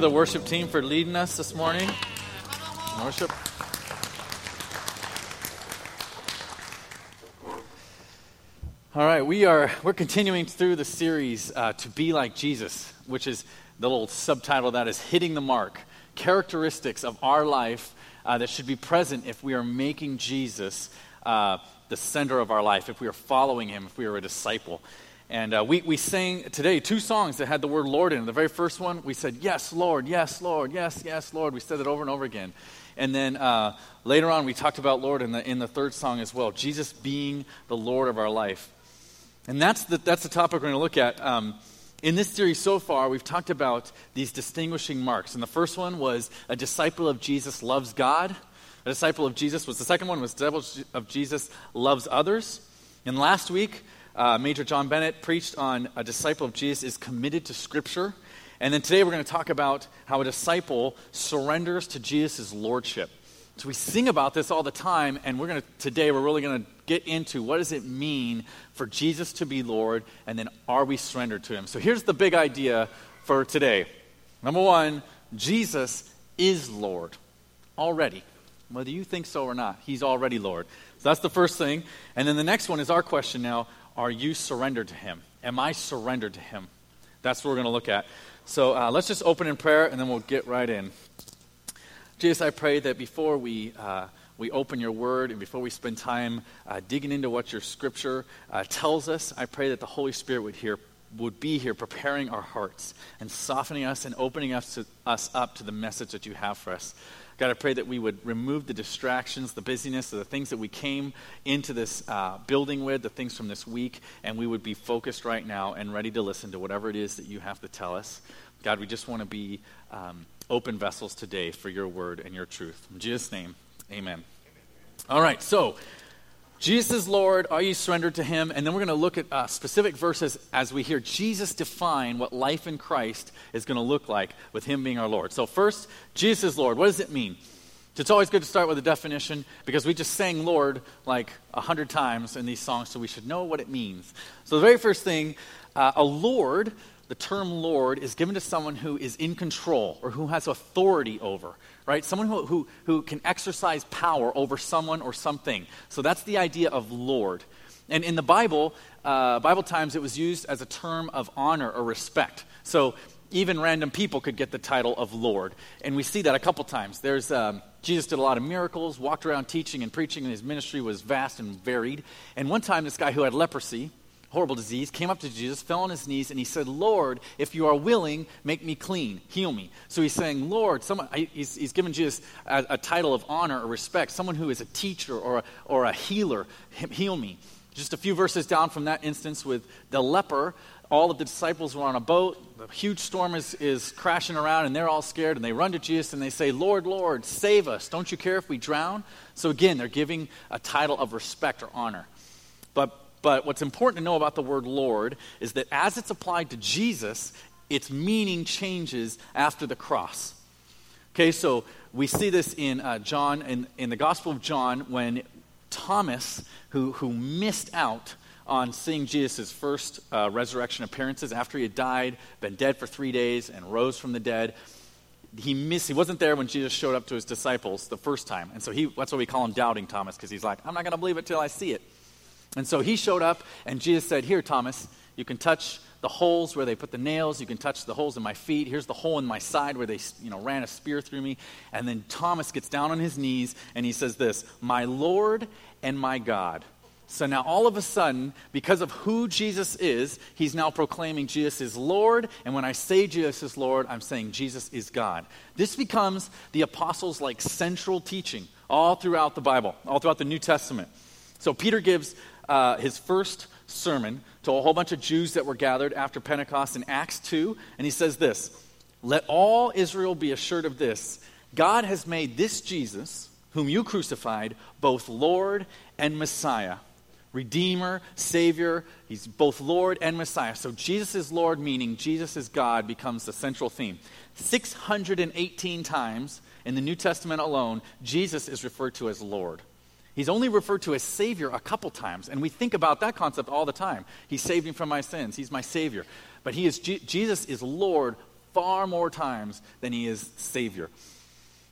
the worship team, for leading us this morning. Worship. All right, we are we're continuing through the series uh, to be like Jesus, which is the little subtitle that is hitting the mark. Characteristics of our life uh, that should be present if we are making Jesus uh, the center of our life, if we are following Him, if we are a disciple. And uh, we, we sang today two songs that had the word Lord in it. The very first one, we said, Yes, Lord, yes, Lord, yes, yes, Lord. We said it over and over again. And then uh, later on, we talked about Lord in the, in the third song as well Jesus being the Lord of our life. And that's the, that's the topic we're going to look at. Um, in this series so far, we've talked about these distinguishing marks. And the first one was a disciple of Jesus loves God. A disciple of Jesus was the second one was disciple of Jesus loves others. And last week, uh, Major John Bennett preached on a disciple of Jesus is committed to Scripture. And then today we're going to talk about how a disciple surrenders to Jesus' lordship. So we sing about this all the time, and we're going to today we're really going to get into what does it mean for Jesus to be Lord, and then are we surrendered to Him? So here's the big idea for today. Number one, Jesus is Lord already, whether you think so or not. He's already Lord. So that's the first thing, and then the next one is our question now: Are you surrendered to Him? Am I surrendered to Him? That's what we're going to look at. So uh, let's just open in prayer, and then we'll get right in. Jesus, I pray that before we, uh, we open your word and before we spend time uh, digging into what your scripture uh, tells us, I pray that the Holy Spirit would, hear, would be here preparing our hearts and softening us and opening us, to, us up to the message that you have for us. God, I pray that we would remove the distractions, the busyness, the things that we came into this uh, building with, the things from this week, and we would be focused right now and ready to listen to whatever it is that you have to tell us. God, we just want to be um, open vessels today for your word and your truth. In Jesus' name, amen. All right, so Jesus Lord. Are you surrendered to him? And then we're going to look at uh, specific verses as we hear Jesus define what life in Christ is going to look like with him being our Lord. So, first, Jesus is Lord. What does it mean? It's always good to start with a definition because we just sang Lord like a hundred times in these songs, so we should know what it means. So, the very first thing, uh, a Lord the term Lord is given to someone who is in control or who has authority over, right? Someone who, who, who can exercise power over someone or something. So that's the idea of Lord. And in the Bible, uh, Bible times, it was used as a term of honor or respect. So even random people could get the title of Lord. And we see that a couple times. There's um, Jesus did a lot of miracles, walked around teaching and preaching, and his ministry was vast and varied. And one time, this guy who had leprosy, horrible disease, came up to Jesus, fell on his knees, and he said, Lord, if you are willing, make me clean, heal me. So he's saying, Lord, someone, he's, he's given Jesus a, a, title of honor or respect, someone who is a teacher or a, or a healer, heal me. Just a few verses down from that instance with the leper, all of the disciples were on a boat. The huge storm is, is crashing around, and they're all scared. And they run to Jesus and they say, Lord, Lord, save us. Don't you care if we drown? So again, they're giving a title of respect or honor. But but what's important to know about the word Lord is that as it's applied to Jesus, its meaning changes after the cross. Okay, so we see this in uh, John, in, in the Gospel of John, when Thomas, who, who missed out on seeing Jesus' first uh, resurrection appearances after he had died, been dead for three days, and rose from the dead, he missed, he wasn't there when Jesus showed up to his disciples the first time. And so he, that's why we call him Doubting Thomas, because he's like, I'm not going to believe it till I see it. And so he showed up, and Jesus said, Here, Thomas, you can touch the holes where they put the nails. You can touch the holes in my feet. Here's the hole in my side where they you know, ran a spear through me. And then Thomas gets down on his knees and he says this My Lord and my God. So now, all of a sudden, because of who Jesus is, he's now proclaiming Jesus is Lord. And when I say Jesus is Lord, I'm saying Jesus is God. This becomes the apostles' like central teaching all throughout the Bible, all throughout the New Testament. So Peter gives uh, his first sermon to a whole bunch of Jews that were gathered after Pentecost in Acts 2, and he says this Let all Israel be assured of this God has made this Jesus, whom you crucified, both Lord and Messiah. Redeemer, Savior, he's both Lord and Messiah. So Jesus is Lord, meaning Jesus is God, becomes the central theme. 618 times in the New Testament alone, Jesus is referred to as Lord. He's only referred to as Savior a couple times, and we think about that concept all the time. He saved me from my sins. He's my Savior. But he is, Jesus is Lord far more times than he is Savior.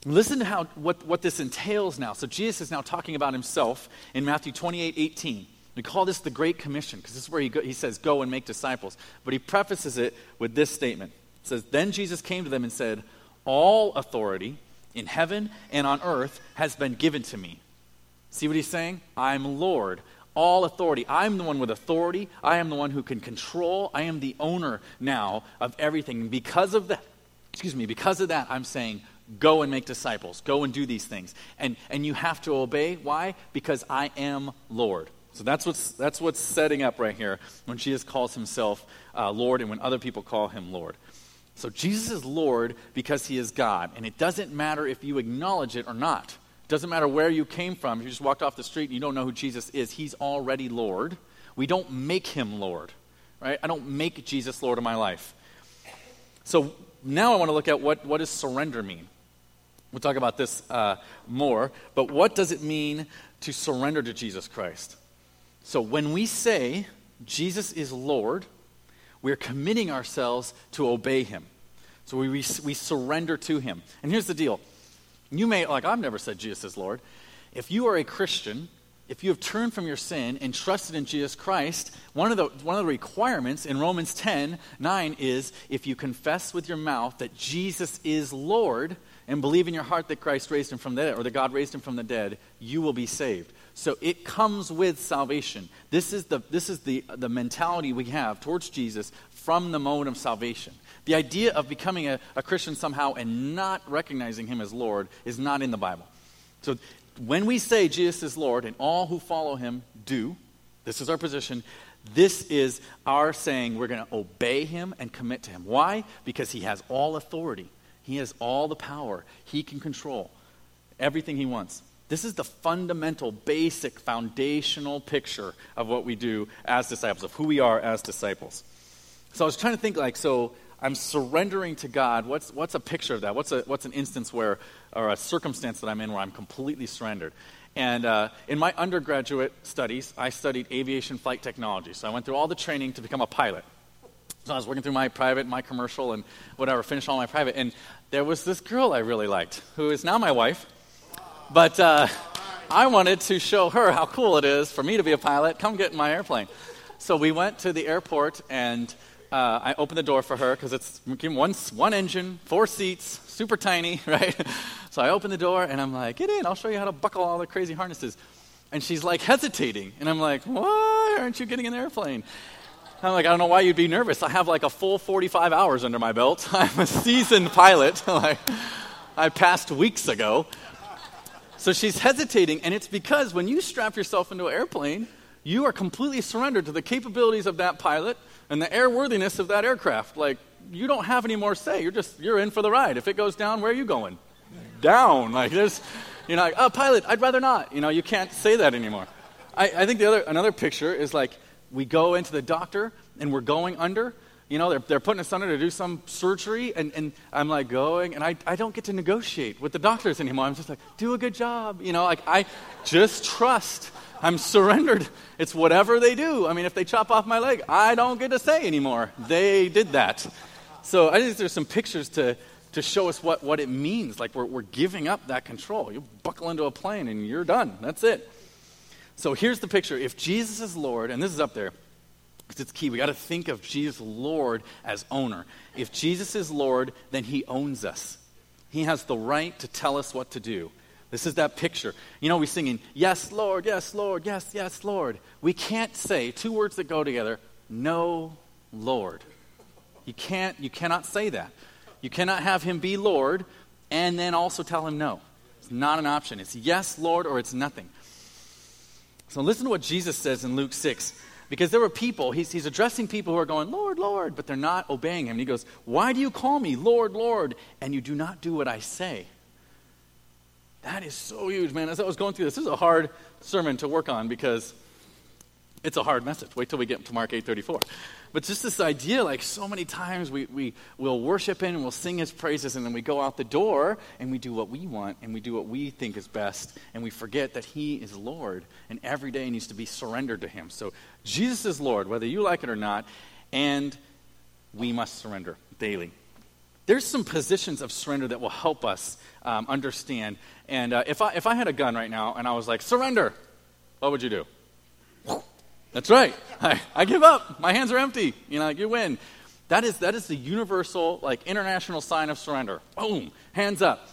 Listen to how, what, what this entails now. So Jesus is now talking about himself in Matthew 28 18. We call this the Great Commission because this is where he, go, he says, Go and make disciples. But he prefaces it with this statement. It says, Then Jesus came to them and said, All authority in heaven and on earth has been given to me. See what he's saying? I'm Lord. All authority. I'm the one with authority. I am the one who can control. I am the owner now of everything. because of that, excuse me, because of that, I'm saying, go and make disciples. Go and do these things. And, and you have to obey. Why? Because I am Lord. So that's what's, that's what's setting up right here when Jesus calls himself uh, Lord and when other people call him Lord. So Jesus is Lord because he is God. And it doesn't matter if you acknowledge it or not. Doesn't matter where you came from. You just walked off the street and you don't know who Jesus is, he's already Lord. We don't make him Lord, right? I don't make Jesus Lord of my life. So now I want to look at what, what does surrender mean? We'll talk about this uh, more, but what does it mean to surrender to Jesus Christ? So when we say Jesus is Lord, we're committing ourselves to obey him. So we, we, we surrender to him. And here's the deal you may, like, I've never said Jesus is Lord. If you are a Christian, if you have turned from your sin and trusted in Jesus Christ, one of the, one of the requirements in Romans 10 9 is if you confess with your mouth that Jesus is Lord and believe in your heart that Christ raised him from the dead, or that God raised him from the dead, you will be saved. So it comes with salvation. This is the, this is the, the mentality we have towards Jesus from the moment of salvation. The idea of becoming a, a Christian somehow and not recognizing him as Lord is not in the Bible. So when we say Jesus is Lord and all who follow him do, this is our position. This is our saying we're going to obey him and commit to him. Why? Because he has all authority, he has all the power, he can control everything he wants. This is the fundamental, basic, foundational picture of what we do as disciples, of who we are as disciples. So I was trying to think like, so I'm surrendering to God. What's, what's a picture of that? What's, a, what's an instance where, or a circumstance that I'm in where I'm completely surrendered? And uh, in my undergraduate studies, I studied aviation flight technology. So I went through all the training to become a pilot. So I was working through my private, my commercial, and whatever, finished all my private. And there was this girl I really liked, who is now my wife. But uh, I wanted to show her how cool it is for me to be a pilot. Come get in my airplane. So we went to the airport, and uh, I opened the door for her because it's one, one engine, four seats, super tiny, right? So I opened the door, and I'm like, get in, I'll show you how to buckle all the crazy harnesses. And she's like hesitating. And I'm like, why aren't you getting in the airplane? I'm like, I don't know why you'd be nervous. I have like a full 45 hours under my belt. I'm a seasoned pilot. like, I passed weeks ago. So she's hesitating, and it's because when you strap yourself into an airplane, you are completely surrendered to the capabilities of that pilot and the airworthiness of that aircraft. Like, you don't have any more say. You're just, you're in for the ride. If it goes down, where are you going? Down. Like, there's, you know, like, oh, pilot, I'd rather not. You know, you can't say that anymore. I, I think the other, another picture is like, we go into the doctor and we're going under, you know, they're, they're putting us under to do some surgery, and, and I'm like going, and I, I don't get to negotiate with the doctors anymore. I'm just like, do a good job. You know, like I just trust. I'm surrendered. It's whatever they do. I mean, if they chop off my leg, I don't get to say anymore. They did that. So I think there's some pictures to, to show us what, what it means. Like we're, we're giving up that control. You buckle into a plane and you're done. That's it. So here's the picture. If Jesus is Lord, and this is up there, because it's key. We got to think of Jesus Lord as owner. If Jesus is Lord, then he owns us. He has the right to tell us what to do. This is that picture. You know, we're singing, Yes, Lord, yes, Lord, yes, yes, Lord. We can't say two words that go together, No, Lord. You can't, you cannot say that. You cannot have him be Lord and then also tell him no. It's not an option. It's yes, Lord, or it's nothing. So listen to what Jesus says in Luke 6. Because there were people, he's, he's addressing people who are going, Lord, Lord, but they're not obeying him. And he goes, Why do you call me Lord, Lord, and you do not do what I say? That is so huge, man. As I was going through this, this is a hard sermon to work on because it's a hard message. Wait till we get to Mark 8:34. But just this idea, like so many times we, we will worship him and we'll sing his praises, and then we go out the door and we do what we want and we do what we think is best, and we forget that he is Lord, and every day needs to be surrendered to him. So Jesus is Lord, whether you like it or not, and we must surrender daily. There's some positions of surrender that will help us um, understand. And uh, if, I, if I had a gun right now and I was like, surrender, what would you do? That's right. I, I give up. My hands are empty. You know, like, you win. That is, that is the universal, like, international sign of surrender. Boom, hands up.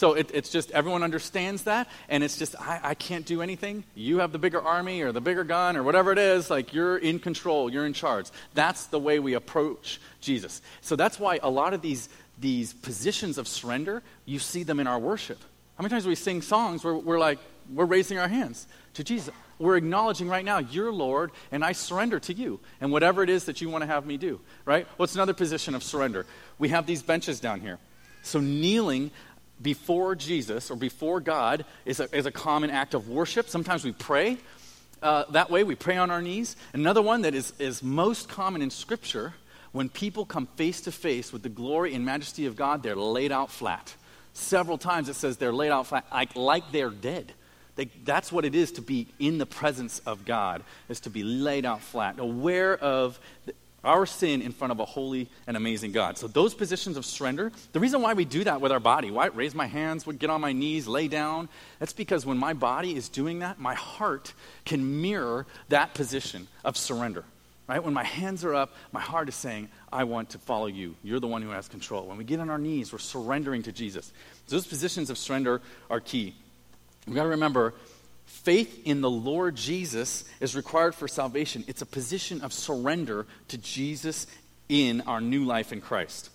So it, it's just everyone understands that, and it's just, I, I can't do anything. You have the bigger army or the bigger gun or whatever it is, like you're in control, you're in charge. That's the way we approach Jesus. So that's why a lot of these, these positions of surrender, you see them in our worship. How many times we sing songs where we're like, we're raising our hands to Jesus? We're acknowledging right now, you're Lord, and I surrender to you, and whatever it is that you want to have me do, right? What's another position of surrender? We have these benches down here. So kneeling before Jesus or before God is a, is a common act of worship. Sometimes we pray uh, that way, we pray on our knees. Another one that is, is most common in Scripture when people come face to face with the glory and majesty of God, they're laid out flat. Several times it says they're laid out flat, like, like they're dead. They, that's what it is to be in the presence of God, is to be laid out flat, aware of our sin in front of a holy and amazing God. So, those positions of surrender, the reason why we do that with our body, why raise my hands, would get on my knees, lay down, that's because when my body is doing that, my heart can mirror that position of surrender. Right? When my hands are up, my heart is saying, I want to follow you. You're the one who has control. When we get on our knees, we're surrendering to Jesus. Those positions of surrender are key. We've got to remember Faith in the Lord Jesus is required for salvation. It's a position of surrender to Jesus in our new life in Christ.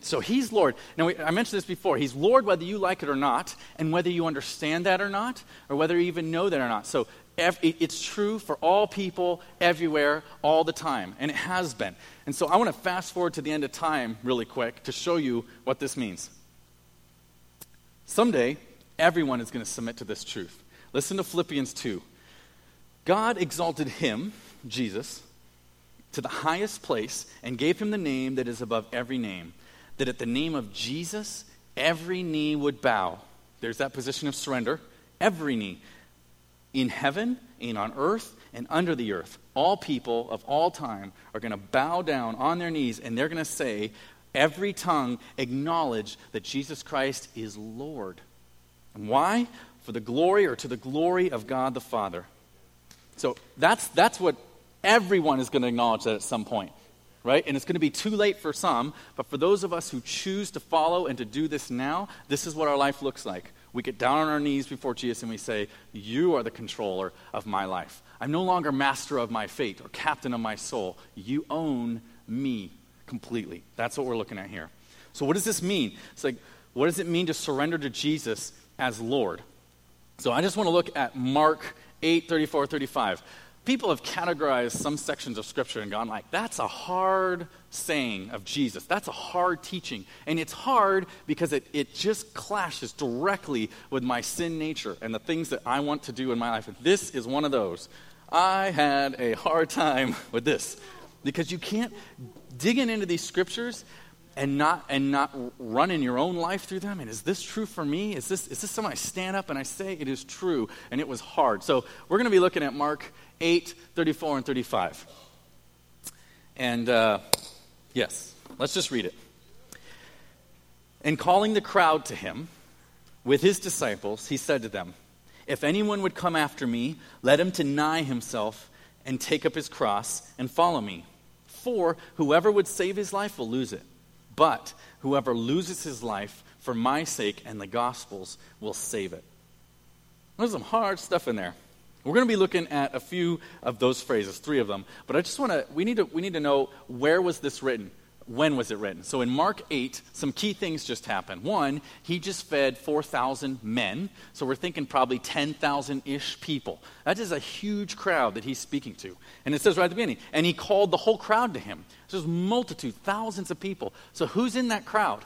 So he's Lord. Now, I mentioned this before. He's Lord whether you like it or not, and whether you understand that or not, or whether you even know that or not. So it's true for all people, everywhere, all the time, and it has been. And so I want to fast forward to the end of time really quick to show you what this means. Someday, everyone is going to submit to this truth. Listen to Philippians 2. God exalted him, Jesus, to the highest place and gave him the name that is above every name, that at the name of Jesus, every knee would bow. There's that position of surrender. Every knee. In heaven, and on earth, and under the earth. All people of all time are going to bow down on their knees and they're going to say, every tongue acknowledge that Jesus Christ is Lord. And why? For the glory or to the glory of God the Father. So that's, that's what everyone is going to acknowledge that at some point, right? And it's going to be too late for some, but for those of us who choose to follow and to do this now, this is what our life looks like. We get down on our knees before Jesus and we say, You are the controller of my life. I'm no longer master of my fate or captain of my soul. You own me completely. That's what we're looking at here. So, what does this mean? It's like, what does it mean to surrender to Jesus as Lord? So I just want to look at Mark 8, 34, 35. People have categorized some sections of Scripture and gone like, that's a hard saying of Jesus. That's a hard teaching. And it's hard because it, it just clashes directly with my sin nature and the things that I want to do in my life. And this is one of those. I had a hard time with this because you can't, digging into these Scriptures, and not and not run in your own life through them? And is this true for me? Is this is this something i stand up and i say? It is true and it was hard. So we're going to be looking at mark 8 34 and 35 and uh, yes let's just read it. And calling the crowd to him with his disciples he said to them if anyone would come after me let him deny himself and take up his cross and follow me. For whoever would save his life will lose it but whoever loses his life for my sake and the gospel's will save it. There's some hard stuff in there. We're going to be looking at a few of those phrases, three of them. But I just want to we need to we need to know where was this written? When was it written? So in Mark 8, some key things just happened. One, he just fed 4,000 men. So we're thinking probably 10,000 ish people. That is a huge crowd that he's speaking to. And it says right at the beginning, and he called the whole crowd to him. So there's multitude, thousands of people. So who's in that crowd?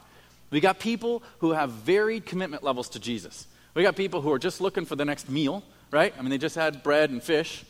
We got people who have varied commitment levels to Jesus. We got people who are just looking for the next meal, right? I mean, they just had bread and fish.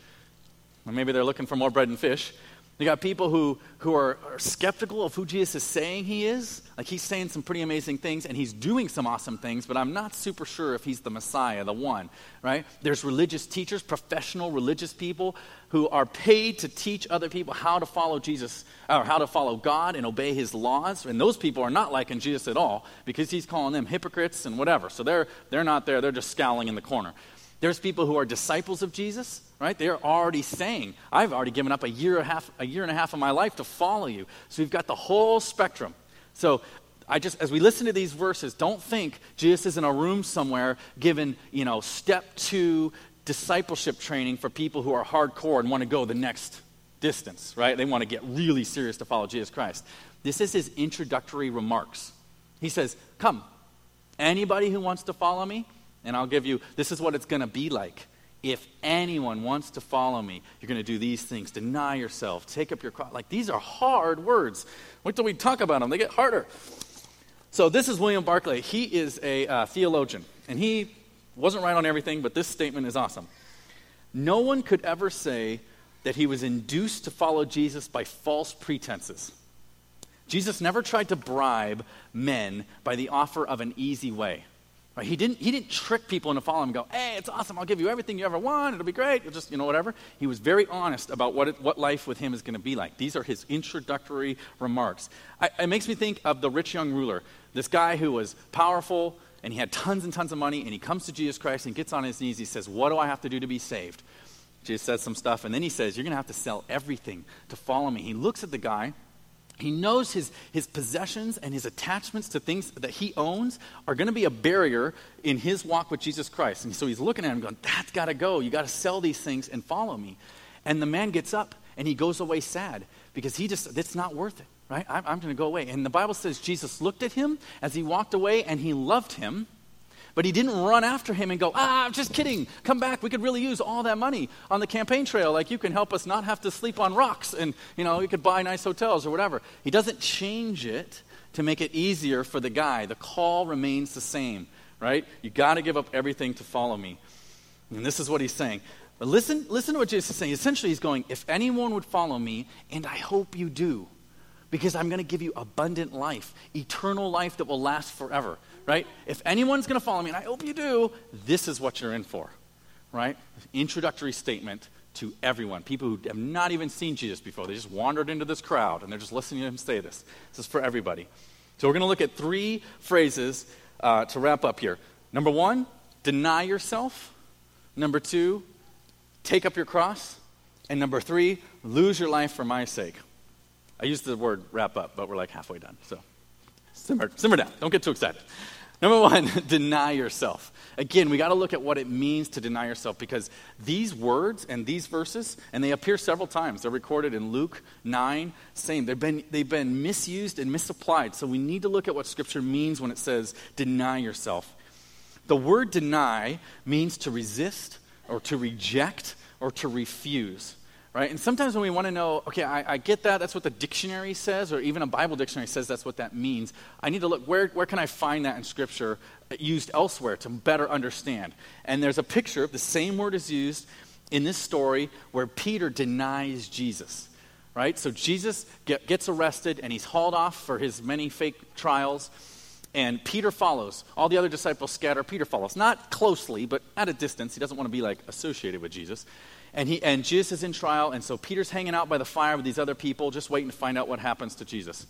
Or maybe they're looking for more bread and fish. You got people who, who are, are, skeptical of who Jesus is saying he is. Like he's saying some pretty amazing things and he's doing some awesome things, but I'm not super sure if he's the Messiah, the one, right? There's religious teachers, professional religious people who are paid to teach other people how to follow Jesus or how to follow God and obey his laws. And those people are not liking Jesus at all because he's calling them hypocrites and whatever. So they're, they're not there, they're just scowling in the corner. There's people who are disciples of Jesus right? They're already saying, I've already given up a year, and a half, a year and a half of my life to follow you. So we've got the whole spectrum. So I just, as we listen to these verses, don't think Jesus is in a room somewhere giving, you know, step two discipleship training for people who are hardcore and want to go the next distance, right? They want to get really serious to follow Jesus Christ. This is his introductory remarks. He says, Come, anybody who wants to follow me, and I'll give you, this is what it's going to be like. If anyone wants to follow me, you're going to do these things. Deny yourself, take up your cross. Like, these are hard words. Wait till we talk about them, they get harder. So, this is William Barclay. He is a uh, theologian, and he wasn't right on everything, but this statement is awesome. No one could ever say that he was induced to follow Jesus by false pretenses. Jesus never tried to bribe men by the offer of an easy way. Right? He, didn't, he didn't trick people into following him and go, hey, it's awesome. I'll give you everything you ever want. It'll be great. You'll just, you know, whatever. He was very honest about what, it, what life with him is going to be like. These are his introductory remarks. I, it makes me think of the rich young ruler, this guy who was powerful and he had tons and tons of money, and he comes to Jesus Christ and gets on his knees. He says, What do I have to do to be saved? Jesus says some stuff, and then he says, You're going to have to sell everything to follow me. He looks at the guy he knows his, his possessions and his attachments to things that he owns are going to be a barrier in his walk with Jesus Christ. And so he's looking at him going, That's got to go. You got to sell these things and follow me. And the man gets up and he goes away sad because he just, it's not worth it, right? I'm, I'm going to go away. And the Bible says Jesus looked at him as he walked away and he loved him but he didn't run after him and go, ah, I'm just kidding. Come back. We could really use all that money on the campaign trail. Like you can help us not have to sleep on rocks and, you know, you could buy nice hotels or whatever. He doesn't change it to make it easier for the guy. The call remains the same, right? You got to give up everything to follow me. And this is what he's saying. But listen, listen to what Jesus is saying. Essentially, he's going, if anyone would follow me, and I hope you do, because I'm going to give you abundant life, eternal life that will last forever right? If anyone's going to follow me, and I hope you do, this is what you're in for, right? Introductory statement to everyone. People who have not even seen Jesus before. They just wandered into this crowd and they're just listening to him say this. This is for everybody. So we're going to look at three phrases uh, to wrap up here. Number one, deny yourself. Number two, take up your cross. And number three, lose your life for my sake. I used the word wrap up, but we're like halfway done. So simmer, simmer down. Don't get too excited. Number one, deny yourself. Again, we got to look at what it means to deny yourself because these words and these verses, and they appear several times. They're recorded in Luke 9, same. They've been, they've been misused and misapplied. So we need to look at what Scripture means when it says deny yourself. The word deny means to resist or to reject or to refuse right? And sometimes when we want to know, okay, I, I, get that, that's what the dictionary says, or even a Bible dictionary says that's what that means. I need to look, where, where can I find that in Scripture uh, used elsewhere to better understand? And there's a picture, the same word is used in this story where Peter denies Jesus, right? So Jesus get, gets arrested and he's hauled off for his many fake trials. And Peter follows. All the other disciples scatter. Peter follows. Not closely, but at a distance. He doesn't want to be like associated with Jesus. And, he, and Jesus is in trial, and so Peter's hanging out by the fire with these other people, just waiting to find out what happens to Jesus.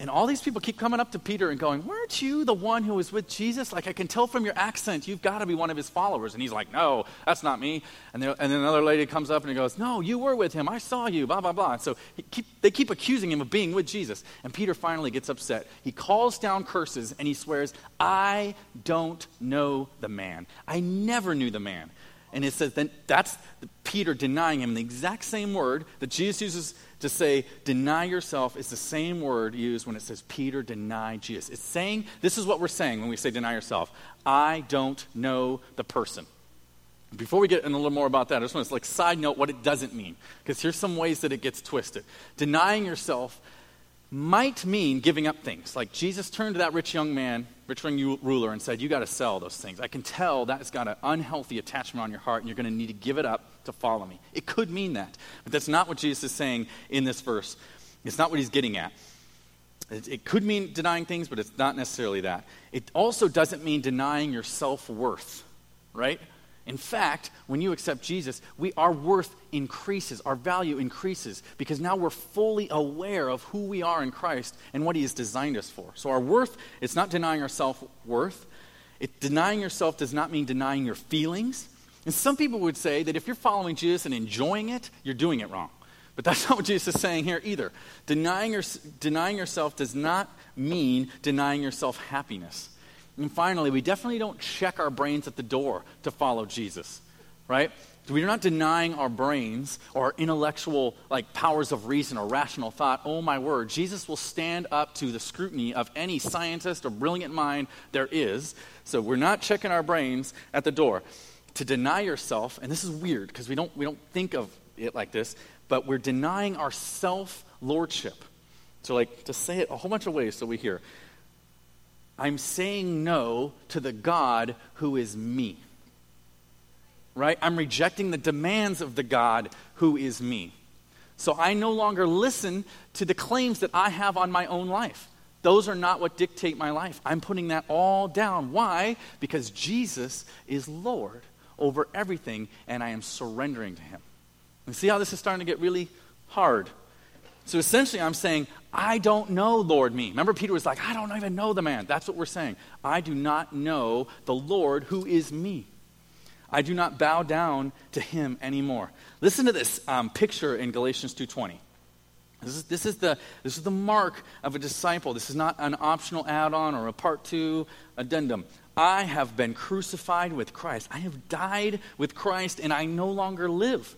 And all these people keep coming up to Peter and going, Weren't you the one who was with Jesus? Like, I can tell from your accent, you've got to be one of his followers. And he's like, No, that's not me. And, and then another lady comes up and he goes, No, you were with him. I saw you, blah, blah, blah. And so keep, they keep accusing him of being with Jesus. And Peter finally gets upset. He calls down curses and he swears, I don't know the man. I never knew the man. And it says then that's Peter denying him. The exact same word that Jesus uses to say, deny yourself, is the same word used when it says Peter denied Jesus. It's saying, this is what we're saying when we say deny yourself. I don't know the person. Before we get in a little more about that, I just want to like side note what it doesn't mean. Because here's some ways that it gets twisted. Denying yourself might mean giving up things. Like Jesus turned to that rich young man, rich young ruler, and said, You got to sell those things. I can tell that's got an unhealthy attachment on your heart, and you're going to need to give it up to follow me. It could mean that. But that's not what Jesus is saying in this verse. It's not what he's getting at. It, it could mean denying things, but it's not necessarily that. It also doesn't mean denying your self worth, right? In fact, when you accept Jesus, we, our worth increases, our value increases, because now we're fully aware of who we are in Christ and what He has designed us for. So, our worth, it's not denying our self worth. denying yourself does not mean denying your feelings. And some people would say that if you're following Jesus and enjoying it, you're doing it wrong. But that's not what Jesus is saying here either. Denying, your, denying yourself does not mean denying yourself happiness. And finally, we definitely don't check our brains at the door to follow Jesus, right? We're not denying our brains or our intellectual like powers of reason or rational thought. Oh my word, Jesus will stand up to the scrutiny of any scientist or brilliant mind there is. So we're not checking our brains at the door. To deny yourself, and this is weird because we don't we don't think of it like this, but we're denying our self lordship. So like to say it a whole bunch of ways so we hear. I'm saying no to the God who is me. Right? I'm rejecting the demands of the God who is me. So I no longer listen to the claims that I have on my own life. Those are not what dictate my life. I'm putting that all down. Why? Because Jesus is Lord over everything, and I am surrendering to Him. And see how this is starting to get really hard so essentially, I'm saying, I don't know, Lord, me. Remember, Peter was like, I don't even know the man. That's what we're saying. I do not know the Lord who is me. I do not bow down to him anymore. Listen to this um, picture in Galatians 2.20. This is, this, is the, this is the mark of a disciple. This is not an optional add on or a part two addendum. I have been crucified with Christ. I have died with Christ, and I no longer live.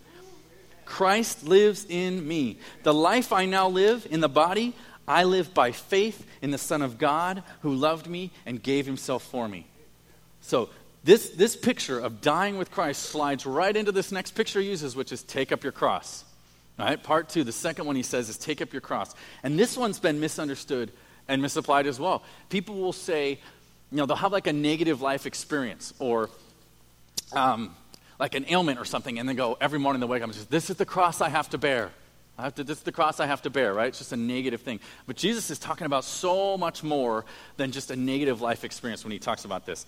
Christ lives in me. The life I now live in the body, I live by faith in the Son of God who loved me and gave himself for me. So, this, this picture of dying with Christ slides right into this next picture he uses, which is take up your cross. All right, part two, the second one he says is take up your cross. And this one's been misunderstood and misapplied as well. People will say, you know, they'll have like a negative life experience or, um, like an ailment or something and then go every morning they wake up and say, This is the cross I have to bear. I have to, this is the cross I have to bear, right? It's just a negative thing. But Jesus is talking about so much more than just a negative life experience when he talks about this.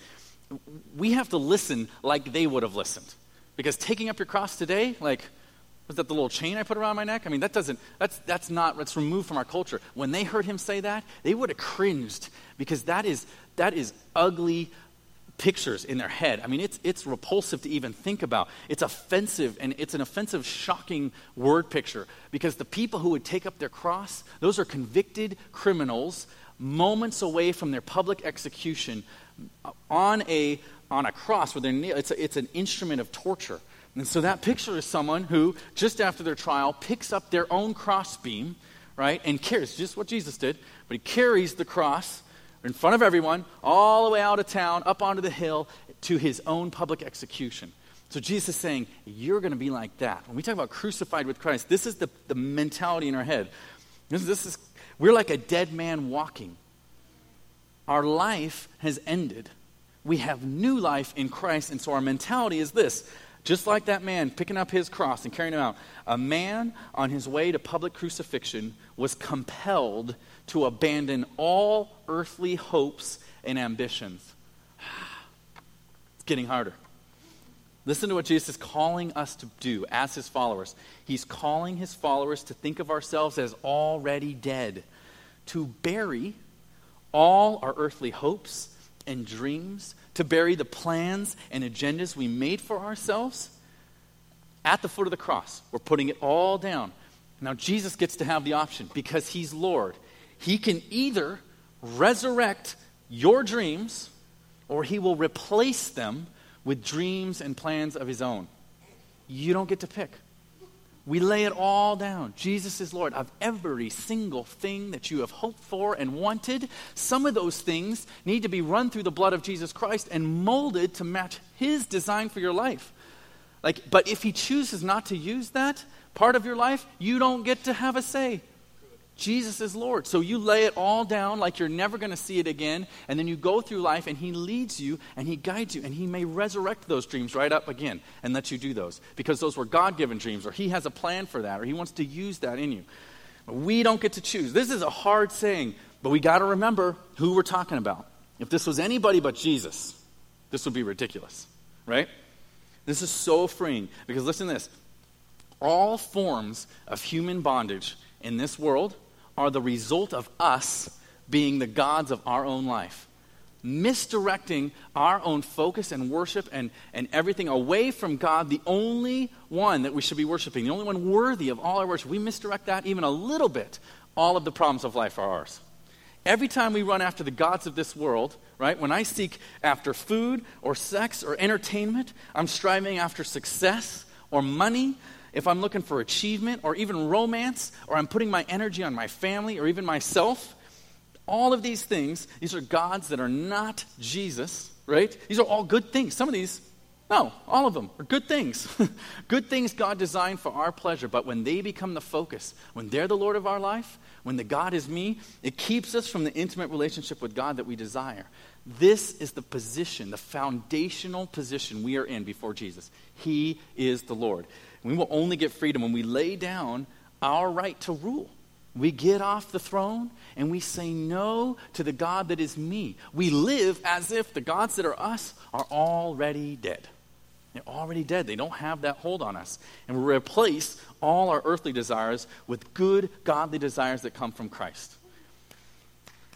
We have to listen like they would have listened. Because taking up your cross today, like, was that the little chain I put around my neck? I mean, that doesn't, that's, that's not, that's removed from our culture. When they heard him say that, they would have cringed because that is, that is ugly, pictures in their head. I mean, it's, it's repulsive to even think about. It's offensive, and it's an offensive, shocking word picture because the people who would take up their cross, those are convicted criminals moments away from their public execution on a, on a cross where they're it's, a, it's an instrument of torture. And so that picture is someone who, just after their trial, picks up their own crossbeam, right, and carries, just what Jesus did, but he carries the cross in front of everyone, all the way out of town, up onto the hill, to his own public execution. So Jesus is saying, You're going to be like that. When we talk about crucified with Christ, this is the, the mentality in our head. This, this is, we're like a dead man walking. Our life has ended. We have new life in Christ, and so our mentality is this just like that man picking up his cross and carrying him out, a man on his way to public crucifixion was compelled to abandon all earthly hopes and ambitions. It's getting harder. Listen to what Jesus is calling us to do as his followers. He's calling his followers to think of ourselves as already dead, to bury all our earthly hopes and dreams, to bury the plans and agendas we made for ourselves at the foot of the cross. We're putting it all down. Now, Jesus gets to have the option because he's Lord. He can either resurrect your dreams or he will replace them with dreams and plans of his own. You don't get to pick. We lay it all down. Jesus is Lord of every single thing that you have hoped for and wanted. Some of those things need to be run through the blood of Jesus Christ and molded to match his design for your life. Like, but if he chooses not to use that part of your life, you don't get to have a say. Jesus is Lord. So you lay it all down like you're never going to see it again, and then you go through life and He leads you and He guides you, and He may resurrect those dreams right up again and let you do those because those were God given dreams, or He has a plan for that, or He wants to use that in you. We don't get to choose. This is a hard saying, but we got to remember who we're talking about. If this was anybody but Jesus, this would be ridiculous, right? This is so freeing because listen to this all forms of human bondage in this world are the result of us being the gods of our own life. Misdirecting our own focus and worship and, and everything away from God, the only one that we should be worshiping, the only one worthy of all our worship. We misdirect that even a little bit, all of the problems of life are ours. Every time we run after the gods of this world, right, when I seek after food or sex or entertainment, I'm striving after success or money if I'm looking for achievement or even romance, or I'm putting my energy on my family or even myself, all of these things, these are gods that are not Jesus, right? These are all good things. Some of these, no, all of them are good things. good things God designed for our pleasure, but when they become the focus, when they're the Lord of our life, when the God is me, it keeps us from the intimate relationship with God that we desire. This is the position, the foundational position we are in before Jesus. He is the Lord. We will only get freedom when we lay down our right to rule. We get off the throne and we say no to the God that is me. We live as if the gods that are us are already dead. They're already dead. They don't have that hold on us. And we replace all our earthly desires with good, godly desires that come from Christ.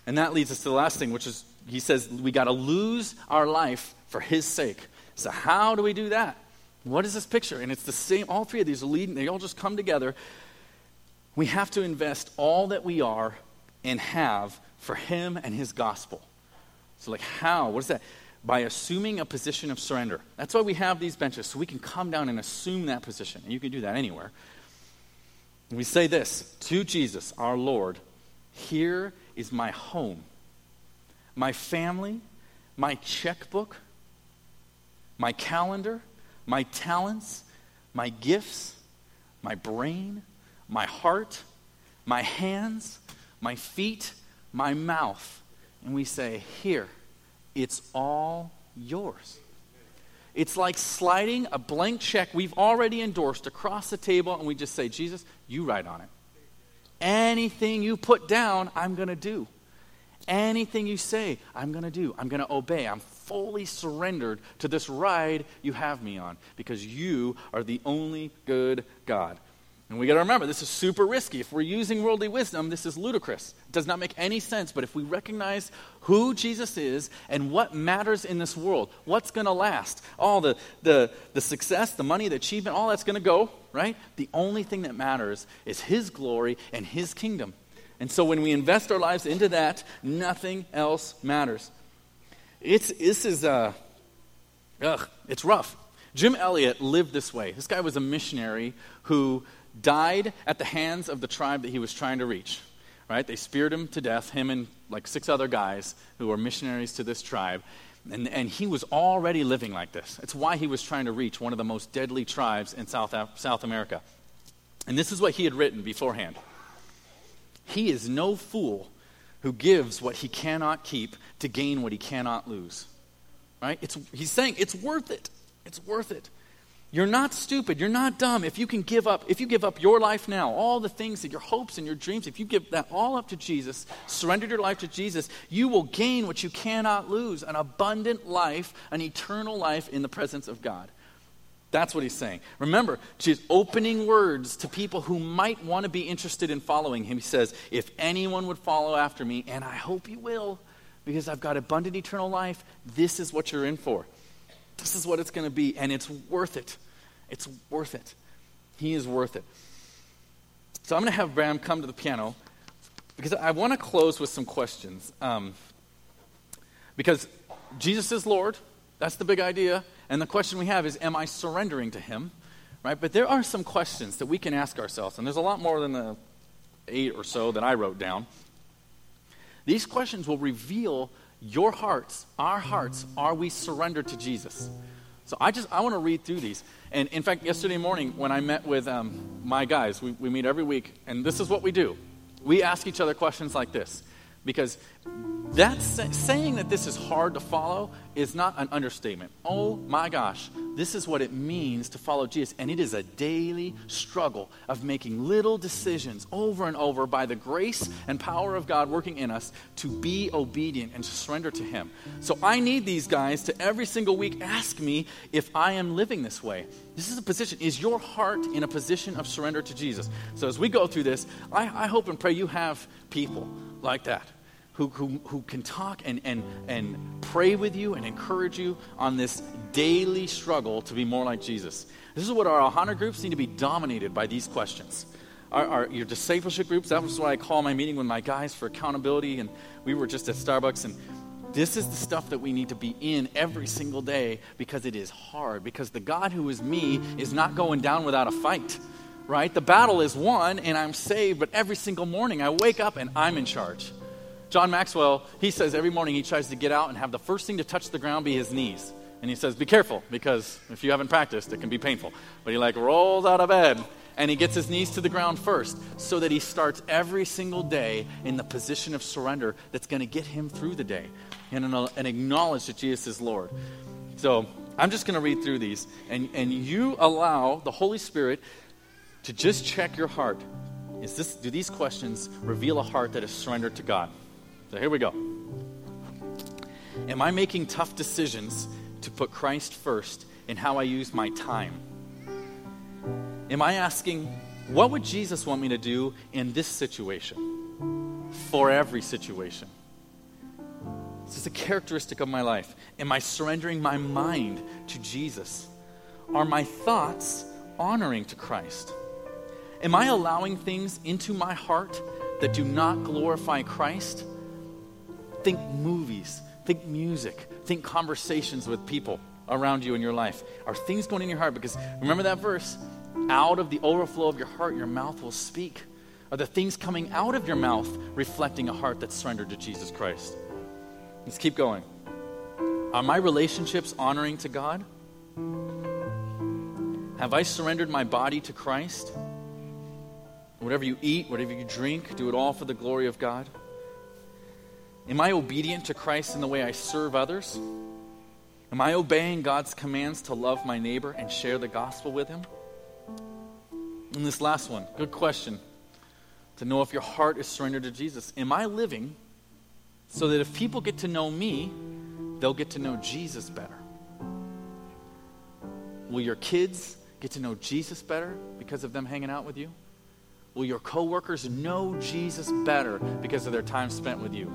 And that leads us to the last thing, which is he says we got to lose our life for his sake. So, how do we do that? What is this picture? And it's the same, all three of these are leading, they all just come together. We have to invest all that we are and have for Him and His gospel. So, like, how? What is that? By assuming a position of surrender. That's why we have these benches, so we can come down and assume that position. And you can do that anywhere. we say this to Jesus, our Lord Here is my home, my family, my checkbook, my calendar, my talents, my gifts, my brain, my heart, my hands, my feet, my mouth. And we say, Here, it's all yours. It's like sliding a blank check we've already endorsed across the table, and we just say, Jesus, you write on it. Anything you put down, I'm going to do. Anything you say, I'm going to do. I'm going to obey. I'm fully surrendered to this ride you have me on because you are the only good God. And we got to remember, this is super risky. If we're using worldly wisdom, this is ludicrous. It does not make any sense. But if we recognize who Jesus is and what matters in this world, what's going to last, all the, the, the success, the money, the achievement, all that's going to go, right? The only thing that matters is His glory and His kingdom. And so when we invest our lives into that, nothing else matters. It's, this is, uh, ugh, it's rough. Jim Elliot lived this way. This guy was a missionary who died at the hands of the tribe that he was trying to reach. Right? They speared him to death, him and like six other guys who were missionaries to this tribe. And, and he was already living like this. It's why he was trying to reach one of the most deadly tribes in South, South America. And this is what he had written beforehand He is no fool who gives what he cannot keep to gain what he cannot lose. Right? It's, he's saying it's worth it. It's worth it. You're not stupid. You're not dumb. If you can give up, if you give up your life now, all the things that your hopes and your dreams, if you give that all up to Jesus, surrendered your life to Jesus, you will gain what you cannot lose an abundant life, an eternal life in the presence of God. That's what he's saying. Remember, she's opening words to people who might want to be interested in following him. He says, If anyone would follow after me, and I hope you will, because I've got abundant eternal life, this is what you're in for. This is what it's going to be, and it's worth it. It's worth it. He is worth it. So I'm going to have Bram come to the piano because I want to close with some questions. Um, because Jesus is Lord, that's the big idea. And the question we have is, am I surrendering to Him? Right? But there are some questions that we can ask ourselves, and there's a lot more than the eight or so that I wrote down. These questions will reveal your hearts, our hearts. Are we surrendered to Jesus? So I just I want to read through these. And in fact, yesterday morning when I met with um, my guys, we, we meet every week, and this is what we do. We ask each other questions like this because that's saying that this is hard to follow is not an understatement. Oh my gosh, this is what it means to follow Jesus. And it is a daily struggle of making little decisions over and over by the grace and power of God working in us to be obedient and to surrender to Him. So I need these guys to every single week ask me if I am living this way. This is a position. Is your heart in a position of surrender to Jesus? So as we go through this, I, I hope and pray you have people like that who, who, who can talk and, and, and pray with you and encourage you on this daily struggle to be more like Jesus. This is what our Ohana groups need to be dominated by these questions. Our, our, your discipleship groups, that was what I call my meeting with my guys for accountability. And we were just at Starbucks. And this is the stuff that we need to be in every single day because it is hard. Because the God who is me is not going down without a fight, right? The battle is won and I'm saved, but every single morning I wake up and I'm in charge. John Maxwell, he says every morning he tries to get out and have the first thing to touch the ground be his knees. And he says, Be careful, because if you haven't practiced, it can be painful. But he like rolls out of bed and he gets his knees to the ground first so that he starts every single day in the position of surrender that's going to get him through the day and, and acknowledge that Jesus is Lord. So I'm just going to read through these. And, and you allow the Holy Spirit to just check your heart. Is this, do these questions reveal a heart that is surrendered to God? So here we go. Am I making tough decisions to put Christ first in how I use my time? Am I asking, what would Jesus want me to do in this situation? For every situation. This is a characteristic of my life. Am I surrendering my mind to Jesus? Are my thoughts honoring to Christ? Am I allowing things into my heart that do not glorify Christ? Think movies, think music, think conversations with people around you in your life. Are things going in your heart? Because remember that verse out of the overflow of your heart, your mouth will speak. Are the things coming out of your mouth reflecting a heart that's surrendered to Jesus Christ? Let's keep going. Are my relationships honoring to God? Have I surrendered my body to Christ? Whatever you eat, whatever you drink, do it all for the glory of God. Am I obedient to Christ in the way I serve others? Am I obeying God's commands to love my neighbor and share the gospel with him? And this last one, good question to know if your heart is surrendered to Jesus. Am I living so that if people get to know me, they'll get to know Jesus better? Will your kids get to know Jesus better because of them hanging out with you? Will your coworkers know Jesus better because of their time spent with you?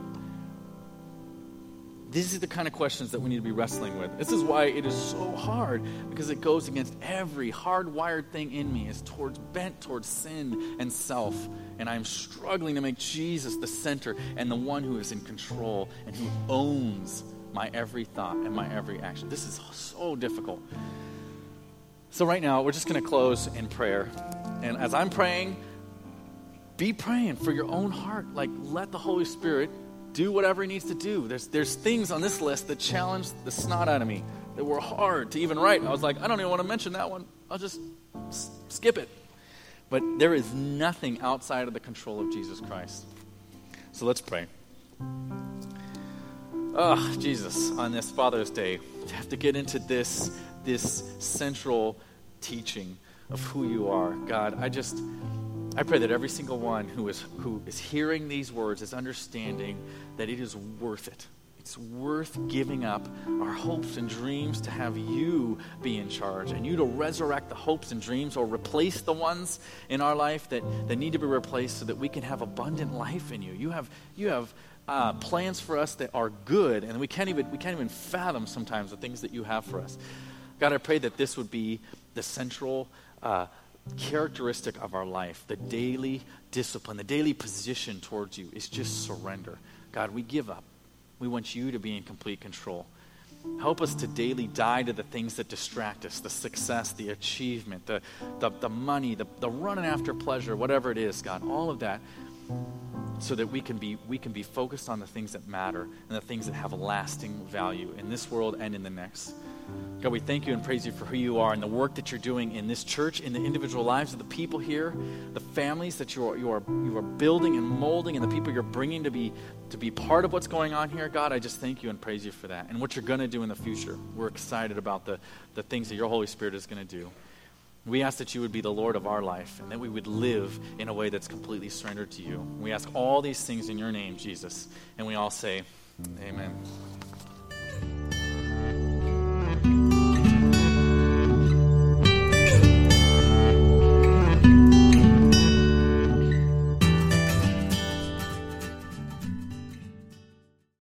These are the kind of questions that we need to be wrestling with. This is why it is so hard because it goes against every hardwired thing in me is towards bent towards sin and self and I'm struggling to make Jesus the center and the one who is in control and who owns my every thought and my every action. This is so difficult. So right now we're just going to close in prayer. And as I'm praying, be praying for your own heart. Like let the Holy Spirit do whatever he needs to do. There's, there's things on this list that challenge the snot out of me that were hard to even write. I was like, I don't even want to mention that one. I'll just s- skip it. But there is nothing outside of the control of Jesus Christ. So let's pray. Oh, Jesus, on this Father's Day, to have to get into this, this central teaching of who you are. God, I just I pray that every single one who is, who is hearing these words is understanding that it is worth it. It's worth giving up our hopes and dreams to have you be in charge and you to resurrect the hopes and dreams or replace the ones in our life that, that need to be replaced so that we can have abundant life in you. You have, you have uh, plans for us that are good and we can't, even, we can't even fathom sometimes the things that you have for us. God, I pray that this would be the central uh, characteristic of our life, the daily discipline, the daily position towards you is just surrender. God, we give up. We want you to be in complete control. Help us to daily die to the things that distract us the success, the achievement, the, the, the money, the, the running after pleasure, whatever it is, God, all of that, so that we can, be, we can be focused on the things that matter and the things that have lasting value in this world and in the next. God, we thank you and praise you for who you are and the work that you're doing in this church, in the individual lives of the people here, the families that you are, you are, you are building and molding, and the people you're bringing to be, to be part of what's going on here. God, I just thank you and praise you for that and what you're going to do in the future. We're excited about the, the things that your Holy Spirit is going to do. We ask that you would be the Lord of our life and that we would live in a way that's completely surrendered to you. We ask all these things in your name, Jesus. And we all say, Amen.